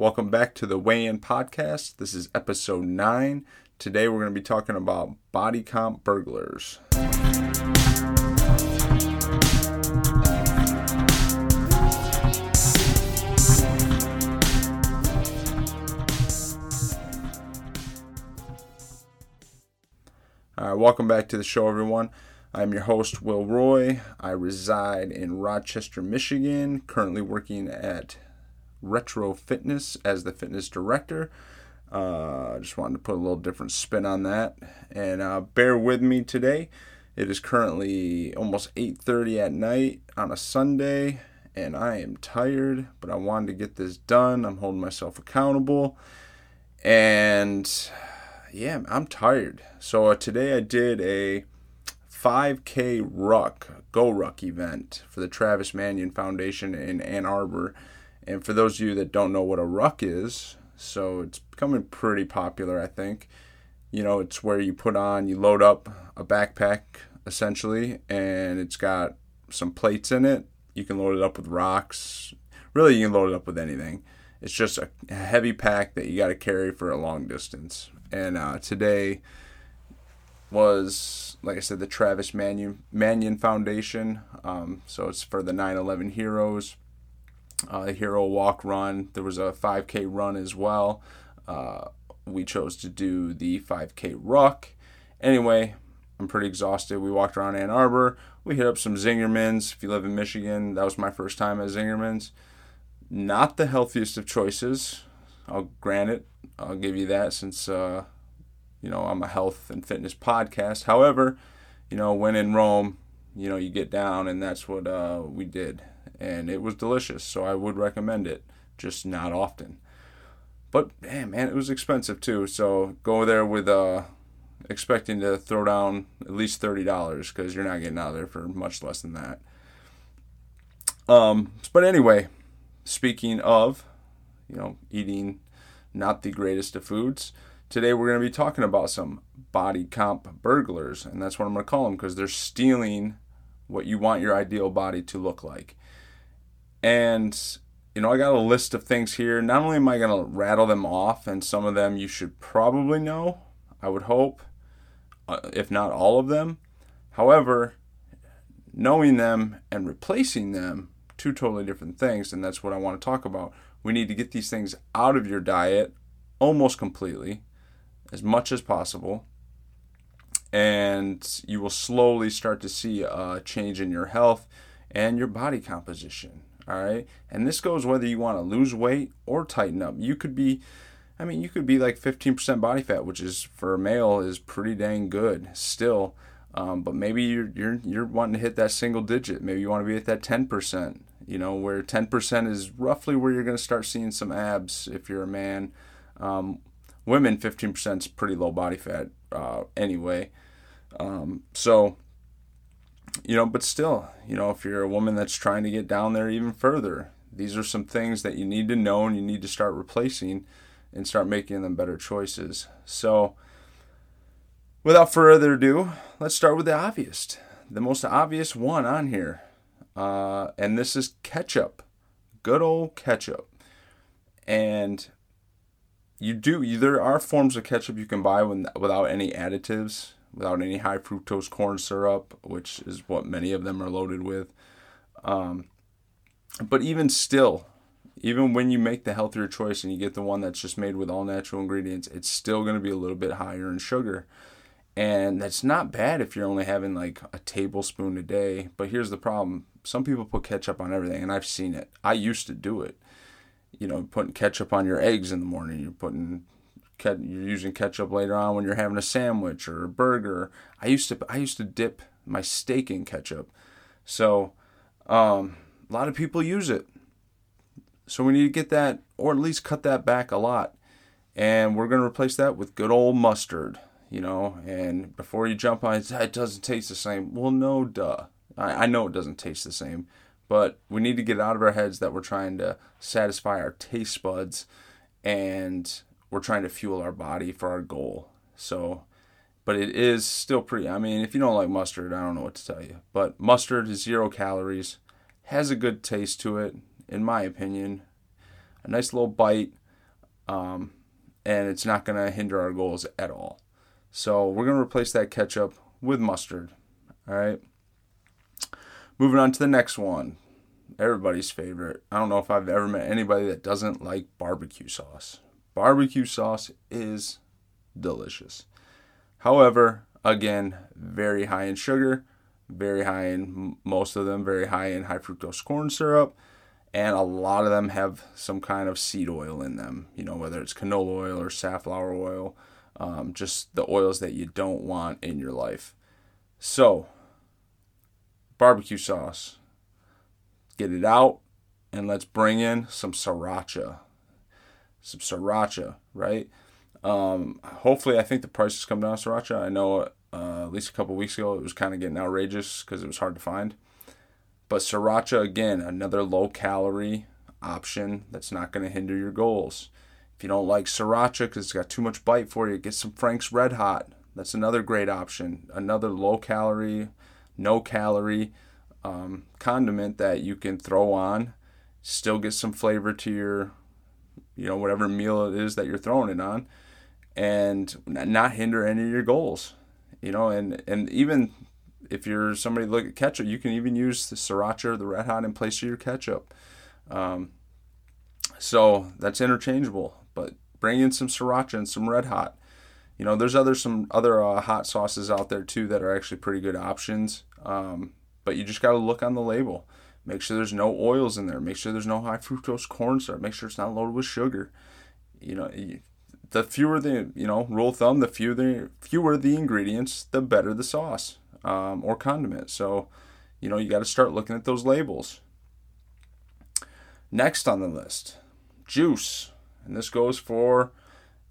Welcome back to the Weigh In Podcast. This is episode 9. Today we're going to be talking about body comp burglars. All right, welcome back to the show, everyone. I'm your host, Will Roy. I reside in Rochester, Michigan, currently working at Retro Fitness as the fitness director. Uh, just wanted to put a little different spin on that, and uh, bear with me today. It is currently almost 8:30 at night on a Sunday, and I am tired, but I wanted to get this done. I'm holding myself accountable, and yeah, I'm tired. So uh, today I did a 5K Ruck Go Ruck event for the Travis Manion Foundation in Ann Arbor and for those of you that don't know what a ruck is, so it's becoming pretty popular, I think. You know, it's where you put on, you load up a backpack essentially, and it's got some plates in it. You can load it up with rocks. Really, you can load it up with anything. It's just a heavy pack that you got to carry for a long distance. And uh, today was, like I said, the Travis Manion, Manion Foundation. Um, so it's for the 9 11 heroes uh, hero walk run. There was a 5K run as well. Uh, we chose to do the 5K ruck. Anyway, I'm pretty exhausted. We walked around Ann Arbor. We hit up some Zingerman's. If you live in Michigan, that was my first time at Zingerman's. Not the healthiest of choices. I'll grant it. I'll give you that since, uh, you know, I'm a health and fitness podcast. However, you know, when in Rome, you know, you get down, and that's what uh, we did and it was delicious. So I would recommend it, just not often. But man, man, it was expensive too. So go there with uh, expecting to throw down at least thirty dollars because you're not getting out of there for much less than that. Um, but anyway, speaking of, you know, eating not the greatest of foods. Today we're going to be talking about some body comp burglars, and that's what I'm going to call them because they're stealing what you want your ideal body to look like. And, you know, I got a list of things here. Not only am I going to rattle them off, and some of them you should probably know, I would hope, uh, if not all of them. However, knowing them and replacing them, two totally different things, and that's what I want to talk about. We need to get these things out of your diet almost completely, as much as possible, and you will slowly start to see a change in your health and your body composition. All right. And this goes whether you want to lose weight or tighten up. You could be, I mean, you could be like 15% body fat, which is for a male is pretty dang good still. Um, but maybe you're, you're, you're wanting to hit that single digit. Maybe you want to be at that 10%, you know, where 10% is roughly where you're going to start seeing some abs if you're a man. Um, women, 15% is pretty low body fat uh, anyway. Um, so, you know, but still, you know, if you're a woman that's trying to get down there even further, these are some things that you need to know and you need to start replacing and start making them better choices. So, without further ado, let's start with the obvious, the most obvious one on here. Uh, and this is ketchup, good old ketchup. And you do, there are forms of ketchup you can buy without any additives without any high fructose corn syrup, which is what many of them are loaded with. Um, but even still, even when you make the healthier choice and you get the one that's just made with all natural ingredients, it's still going to be a little bit higher in sugar. And that's not bad if you're only having like a tablespoon a day. But here's the problem some people put ketchup on everything, and I've seen it. I used to do it. You know, putting ketchup on your eggs in the morning, you're putting you're using ketchup later on when you're having a sandwich or a burger. I used to I used to dip my steak in ketchup. So um, a lot of people use it. So we need to get that or at least cut that back a lot. And we're to replace that with good old mustard, you know. And before you jump on it, it doesn't taste the same. Well, no, duh. I, I know it doesn't taste the same, but we need to get out of our heads that we're trying to satisfy our taste buds and we're trying to fuel our body for our goal. So, but it is still pretty. I mean, if you don't like mustard, I don't know what to tell you. But mustard is zero calories, has a good taste to it, in my opinion. A nice little bite. um, and it's not going to hinder our goals at all. So we're going to replace that ketchup with mustard. All right. Moving on to the next one. Everybody's favorite. I don't know if I've ever met anybody that doesn't like barbecue sauce. Barbecue sauce is delicious. However, again, very high in sugar, very high in most of them, very high in high fructose corn syrup, and a lot of them have some kind of seed oil in them, you know, whether it's canola oil or safflower oil, um, just the oils that you don't want in your life. So, barbecue sauce, get it out, and let's bring in some sriracha. Some sriracha, right? Um, hopefully, I think the prices come down sriracha. I know uh, at least a couple weeks ago it was kind of getting outrageous because it was hard to find. But sriracha, again, another low calorie option that's not going to hinder your goals. If you don't like sriracha because it's got too much bite for you, get some Frank's Red Hot. That's another great option. Another low calorie, no calorie um, condiment that you can throw on, still get some flavor to your, you know, whatever meal it is that you're throwing it on, and not hinder any of your goals. You know, and and even if you're somebody look at ketchup, you can even use the sriracha or the red hot in place of your ketchup. Um, so that's interchangeable. But bring in some sriracha and some red hot. You know, there's other some other uh, hot sauces out there too that are actually pretty good options. Um, but you just got to look on the label. Make sure there's no oils in there. Make sure there's no high fructose corn syrup. Make sure it's not loaded with sugar. You know, the fewer the you know rule of thumb, the fewer the fewer the ingredients, the better the sauce um, or condiment. So, you know, you got to start looking at those labels. Next on the list, juice. And this goes for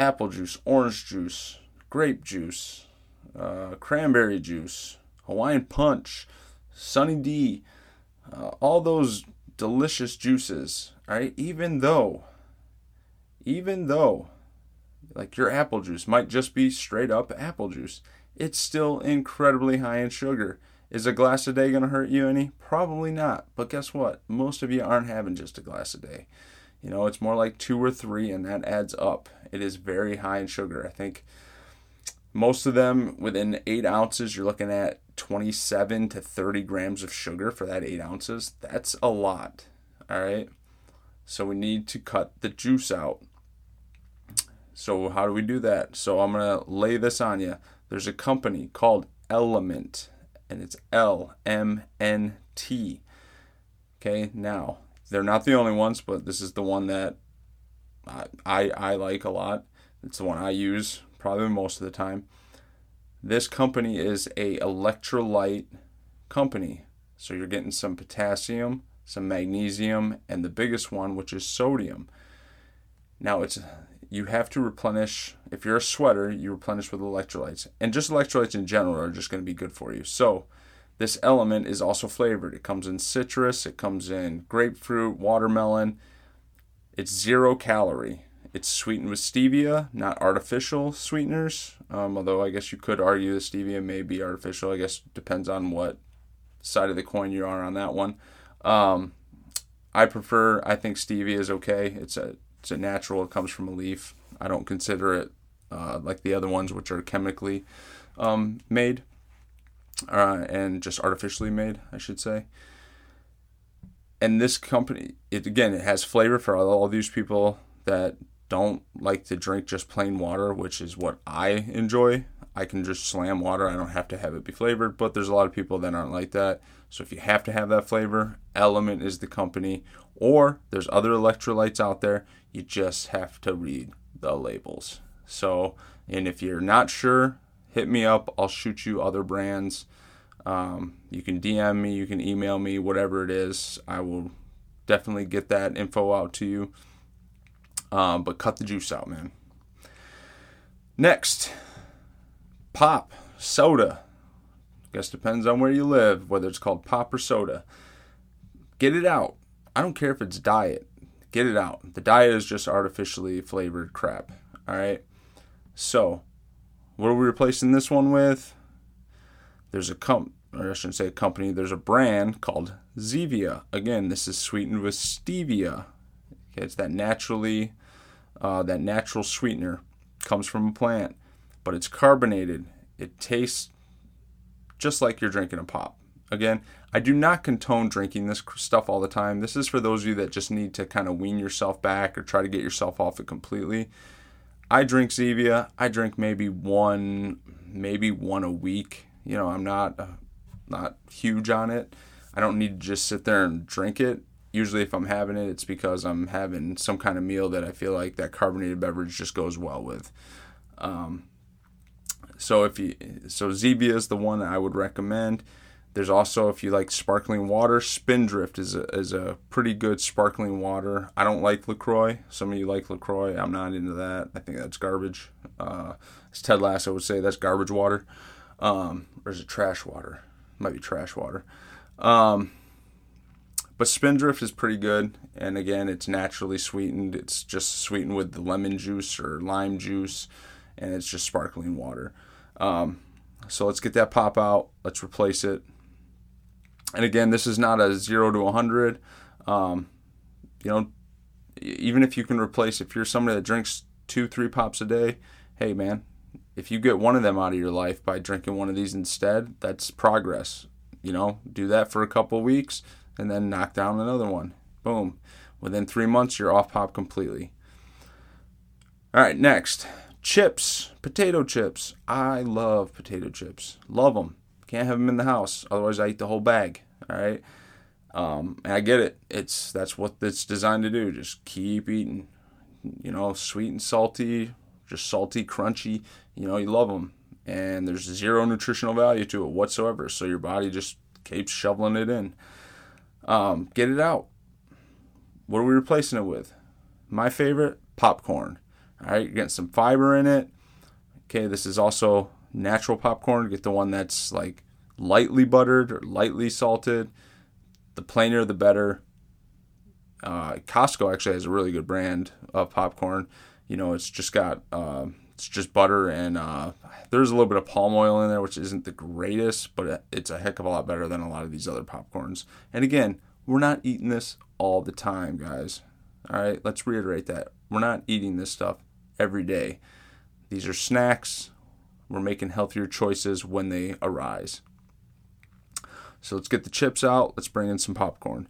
apple juice, orange juice, grape juice, uh, cranberry juice, Hawaiian punch, Sunny D, uh, all those delicious juices. right? even though, even though, like your apple juice might just be straight up apple juice, it's still incredibly high in sugar. Is a glass a day going to hurt you any? Probably not. But guess what? Most of you aren't having just a glass a day. You know, it's more like two or three, and that adds up. It is very high in sugar. I think most of them within eight ounces, you're looking at 27 to 30 grams of sugar for that eight ounces. That's a lot. All right. So we need to cut the juice out. So, how do we do that? So, I'm going to lay this on you. There's a company called Element, and it's L M N T. Okay, now they're not the only ones, but this is the one that I, I, I like a lot. It's the one I use probably most of the time. This company is a electrolyte company. So you're getting some potassium, some magnesium, and the biggest one, which is sodium. Now it's you have to replenish if you're a sweater you replenish with electrolytes and just electrolytes in general are just going to be good for you so this element is also flavored it comes in citrus it comes in grapefruit watermelon it's zero calorie it's sweetened with stevia not artificial sweeteners um, although i guess you could argue the stevia may be artificial i guess depends on what side of the coin you are on that one um, i prefer i think stevia is okay it's a it's a natural. It comes from a leaf. I don't consider it uh, like the other ones, which are chemically um, made uh, and just artificially made, I should say. And this company, it again, it has flavor for all, all these people that don't like to drink just plain water, which is what I enjoy. I can just slam water. I don't have to have it be flavored, but there's a lot of people that aren't like that. So if you have to have that flavor, Element is the company. Or there's other electrolytes out there. You just have to read the labels. So, and if you're not sure, hit me up. I'll shoot you other brands. Um, you can DM me, you can email me, whatever it is. I will definitely get that info out to you. Um, but cut the juice out, man. Next, pop, soda. Guess depends on where you live, whether it's called pop or soda. Get it out. I don't care if it's diet. Get it out. The diet is just artificially flavored crap. All right. So, what are we replacing this one with? There's a comp, or I shouldn't say a company. There's a brand called Zevia. Again, this is sweetened with stevia. Okay, it's that naturally uh, that natural sweetener comes from a plant, but it's carbonated. It tastes just like you're drinking a pop. Again, I do not condone drinking this stuff all the time. This is for those of you that just need to kind of wean yourself back or try to get yourself off it completely. I drink Zevia. I drink maybe one, maybe one a week. You know, I'm not uh, not huge on it. I don't need to just sit there and drink it. Usually, if I'm having it, it's because I'm having some kind of meal that I feel like that carbonated beverage just goes well with. Um, so if you so Zevia is the one I would recommend. There's also if you like sparkling water, Spindrift is a, is a pretty good sparkling water. I don't like Lacroix. Some of you like Lacroix. I'm not into that. I think that's garbage. Uh, as Ted Lasso would say, that's garbage water. Um, or is it trash water? Might be trash water. Um, but Spindrift is pretty good, and again, it's naturally sweetened. It's just sweetened with the lemon juice or lime juice, and it's just sparkling water. Um, so let's get that pop out. Let's replace it and again, this is not a zero to a 100. Um, you know, even if you can replace, if you're somebody that drinks two, three pops a day, hey, man, if you get one of them out of your life by drinking one of these instead, that's progress. You know, do that for a couple weeks and then knock down another one. Boom. Within three months, you're off pop completely. All right, next chips, potato chips. I love potato chips. Love them. Can't have them in the house, otherwise I eat the whole bag. All right, um, and I get it. It's that's what it's designed to do. Just keep eating. You know, sweet and salty, just salty, crunchy. You know, you love them, and there's zero nutritional value to it whatsoever. So your body just keeps shoveling it in. Um, get it out. What are we replacing it with? My favorite, popcorn. All right, you're getting some fiber in it. Okay, this is also natural popcorn. Get the one that's like lightly buttered or lightly salted. The plainer, the better. Uh, Costco actually has a really good brand of popcorn. You know, it's just got uh, it's just butter and uh, there's a little bit of palm oil in there, which isn't the greatest, but it's a heck of a lot better than a lot of these other popcorns. And again, we're not eating this all the time, guys. All right, let's reiterate that we're not eating this stuff every day. These are snacks. We're making healthier choices when they arise. So let's get the chips out. Let's bring in some popcorn.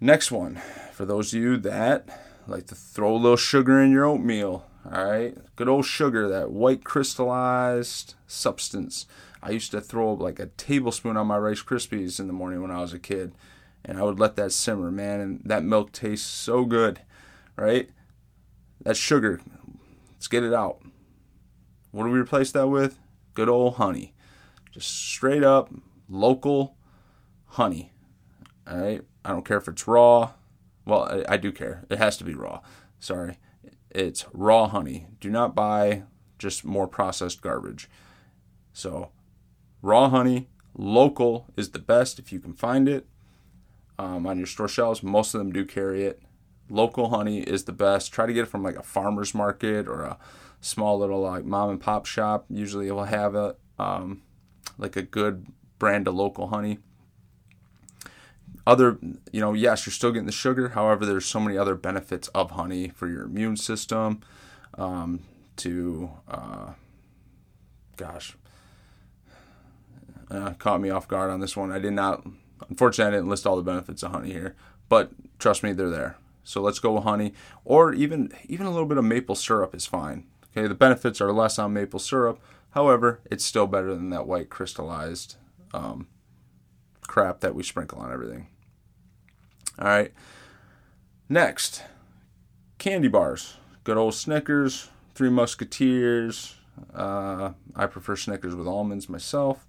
Next one, for those of you that like to throw a little sugar in your oatmeal, all right? Good old sugar, that white crystallized substance. I used to throw like a tablespoon on my Rice Krispies in the morning when I was a kid, and I would let that simmer, man, and that milk tastes so good, right? That sugar, let's get it out. What do we replace that with? Good old honey. Just straight up local honey. All right. I don't care if it's raw. Well, I, I do care. It has to be raw. Sorry. It's raw honey. Do not buy just more processed garbage. So, raw honey, local is the best if you can find it um, on your store shelves. Most of them do carry it. Local honey is the best. Try to get it from like a farmer's market or a small little like mom and pop shop. Usually, it will have a um, like a good brand of local honey. Other, you know, yes, you're still getting the sugar. However, there's so many other benefits of honey for your immune system. Um, to, uh, gosh, uh, caught me off guard on this one. I did not, unfortunately, I didn't list all the benefits of honey here, but trust me, they're there. So let's go with honey, or even even a little bit of maple syrup is fine. Okay, the benefits are less on maple syrup. However, it's still better than that white crystallized um, crap that we sprinkle on everything. All right. Next, candy bars. Good old Snickers, Three Musketeers. Uh, I prefer Snickers with almonds myself.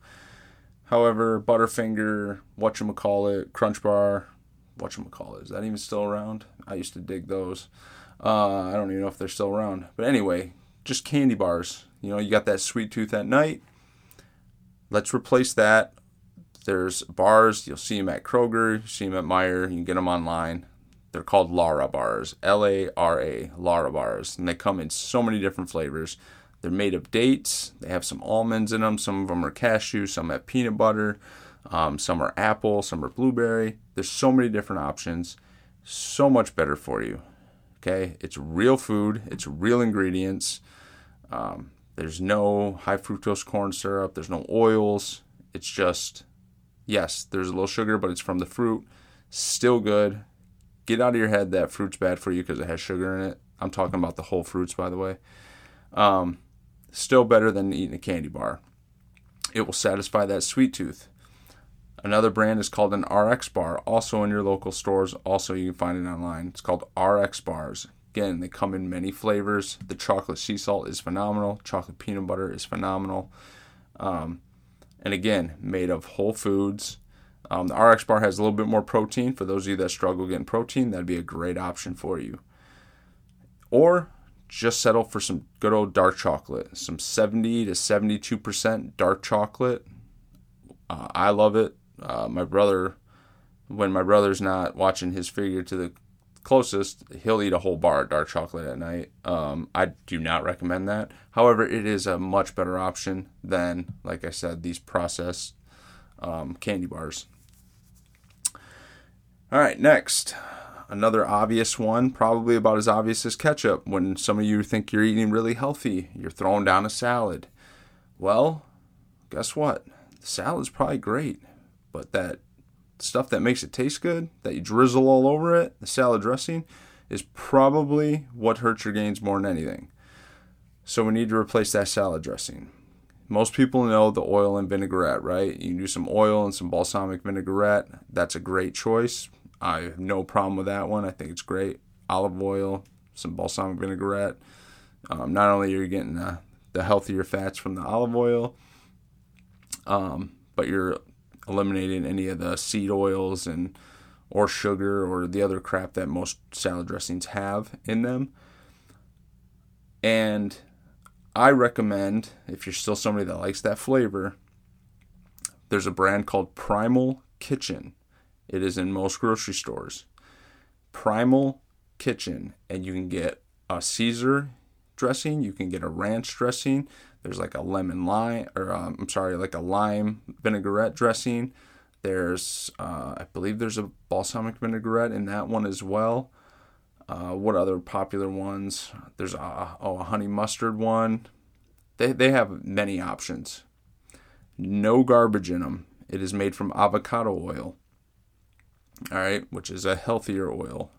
However, Butterfinger, whatchamacallit, Crunch Bar, whatchamacallit, is that even still around? I used to dig those. Uh, I don't even know if they're still around. But anyway, just candy bars. You know, you got that sweet tooth at night. Let's replace that. There's bars. You'll see them at Kroger. You see them at Meijer. You can get them online. They're called Lara bars. L A R A. Lara bars. And they come in so many different flavors. They're made of dates. They have some almonds in them. Some of them are cashew. Some have peanut butter. Um, some are apple. Some are blueberry. There's so many different options. So much better for you. Okay, it's real food, it's real ingredients. Um, there's no high fructose corn syrup, there's no oils. It's just, yes, there's a little sugar, but it's from the fruit. Still good. Get out of your head that fruit's bad for you because it has sugar in it. I'm talking about the whole fruits, by the way. Um, still better than eating a candy bar. It will satisfy that sweet tooth. Another brand is called an RX bar, also in your local stores. Also, you can find it online. It's called RX bars. Again, they come in many flavors. The chocolate sea salt is phenomenal. Chocolate peanut butter is phenomenal. Um, and again, made of whole foods. Um, the RX bar has a little bit more protein. For those of you that struggle getting protein, that'd be a great option for you. Or just settle for some good old dark chocolate, some 70 to 72% dark chocolate. Uh, I love it. Uh, my brother, when my brother's not watching his figure to the closest, he'll eat a whole bar of dark chocolate at night. Um, I do not recommend that. However, it is a much better option than, like I said, these processed um, candy bars. All right, next another obvious one, probably about as obvious as ketchup. When some of you think you're eating really healthy, you're throwing down a salad. Well, guess what? The salad's probably great, but that stuff that makes it taste good, that you drizzle all over it, the salad dressing, is probably what hurts your gains more than anything. So we need to replace that salad dressing. Most people know the oil and vinaigrette, right? You can do some oil and some balsamic vinaigrette. That's a great choice. I have no problem with that one. I think it's great. Olive oil, some balsamic vinaigrette. Um, not only are you getting the, the healthier fats from the olive oil, um, but you're eliminating any of the seed oils and or sugar or the other crap that most salad dressings have in them. And I recommend if you're still somebody that likes that flavor, there's a brand called Primal Kitchen. It is in most grocery stores. Primal Kitchen, and you can get a Caesar dressing, you can get a ranch dressing. There's like a lemon lime, or um, I'm sorry, like a lime vinaigrette dressing. There's, uh, I believe, there's a balsamic vinaigrette in that one as well. Uh, what other popular ones? There's a, oh, a honey mustard one. They, they have many options. No garbage in them. It is made from avocado oil all right, which is a healthier oil.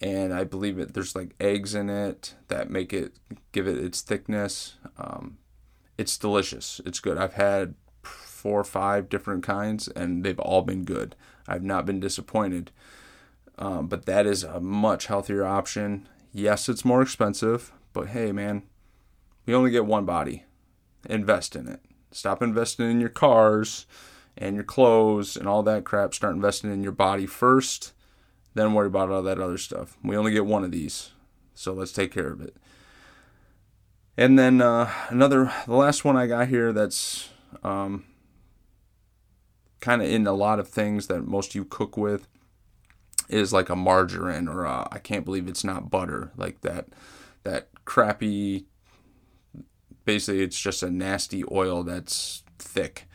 And I believe it. There's like eggs in it that make it give it its thickness. Um, it's delicious. It's good. I've had four or five different kinds, and they've all been good. I've not been disappointed. Um, but that is a much healthier option. Yes, it's more expensive, but hey, man, we only get one body. Invest in it. Stop investing in your cars and your clothes and all that crap. Start investing in your body first, then worry about all that other stuff. We only get one of these, so let's take care of it. And then uh, another, the last one I got here that's um, kind of in a lot of things that most you cook with is like a margarine or I can't believe it's not butter, like that that crappy. Basically, it's just a nasty oil that's thick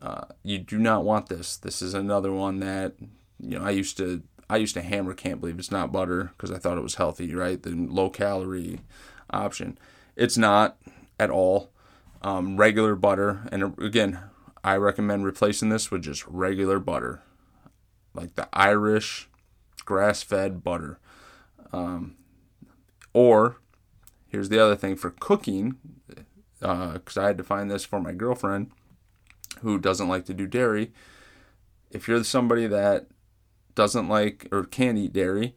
uh, you do not want this. This is another one that you know I used to I used to hammer. Can't believe it's not butter because I thought it was healthy, right? The low calorie option. It's not at all. Um, regular butter, and again, I recommend replacing this with just regular butter, like the Irish grass fed butter. Um, or here's the other thing for cooking, because uh, I had to find this for my girlfriend who doesn't like to do dairy, if you're somebody that doesn't like or can't eat dairy,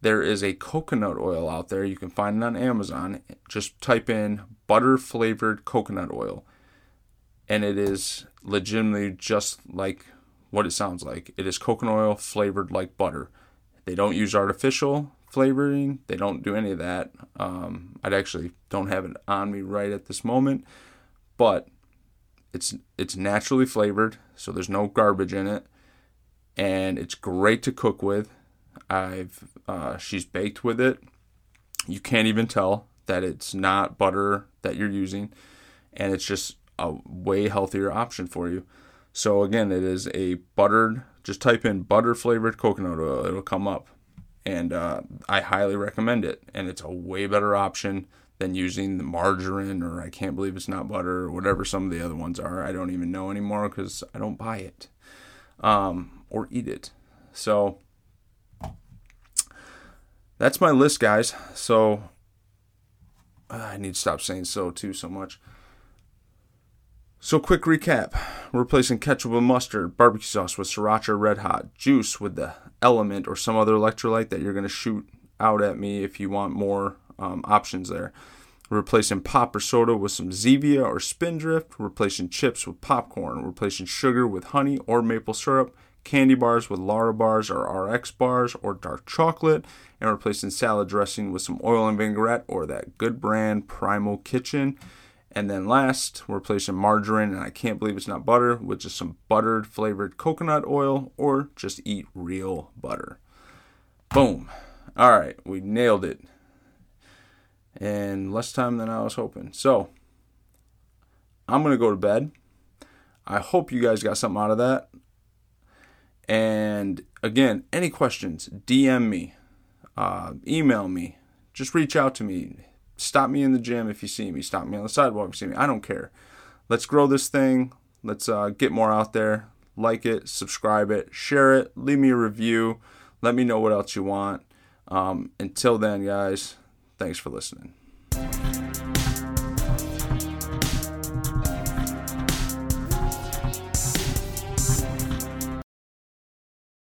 there is a coconut oil out there. You can find it on Amazon. Just type in butter flavored coconut oil. And it is legitimately just like what it sounds like. It is coconut oil flavored like butter. They don't use artificial flavoring, they don't do any of that. Um, I actually don't have it on me right at this moment, but it's it's naturally flavored, so there's no garbage in it, and it's great to cook with. I've uh, she's baked with it. You can't even tell that it's not butter that you're using, and it's just a way healthier option for you. So again, it is a buttered. Just type in butter flavored coconut oil; it'll come up, and uh, I highly recommend it. And it's a way better option than using the margarine or I can't believe it's not butter or whatever some of the other ones are. I don't even know anymore because I don't buy it um, or eat it. So that's my list, guys. So uh, I need to stop saying so too so much. So, quick recap. Replacing ketchup with mustard, barbecue sauce with sriracha red hot, juice with the element or some other electrolyte that you're going to shoot out at me if you want more um, options there. Replacing pop or soda with some Zevia or Spindrift. Replacing chips with popcorn. Replacing sugar with honey or maple syrup. Candy bars with Lara bars or RX bars or dark chocolate. And replacing salad dressing with some oil and vinaigrette or that good brand Primal Kitchen. And then last, we're replacing margarine, and I can't believe it's not butter, with just some buttered flavored coconut oil, or just eat real butter. Boom. All right, we nailed it. And less time than I was hoping. So, I'm going to go to bed. I hope you guys got something out of that. And again, any questions, DM me, uh, email me, just reach out to me Stop me in the gym if you see me. Stop me on the sidewalk if you see me. I don't care. Let's grow this thing. Let's uh, get more out there. Like it, subscribe it, share it, leave me a review. Let me know what else you want. Um, until then, guys, thanks for listening.